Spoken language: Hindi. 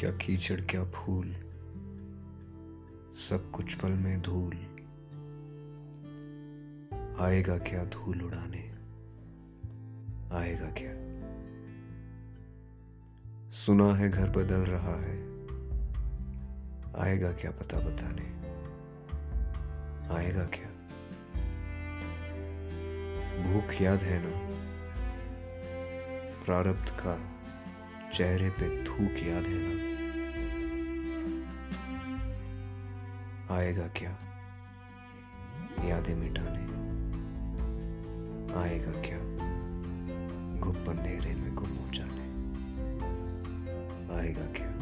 क्या कीचड़, क्या फूल, सब कुछ पल में धूल। आएगा क्या धूल उड़ाने? आएगा क्या? सुना है घर बदल रहा है। आएगा क्या पता बताने? आएगा क्या? भूख याद है ना? प्रारब्ध का चेहरे पे थूक याद है ना? आएगा क्या? यादें मिटाने। आएगा क्या? गुप्त अंधेरे में गुम हो जाने। आएगा क्या?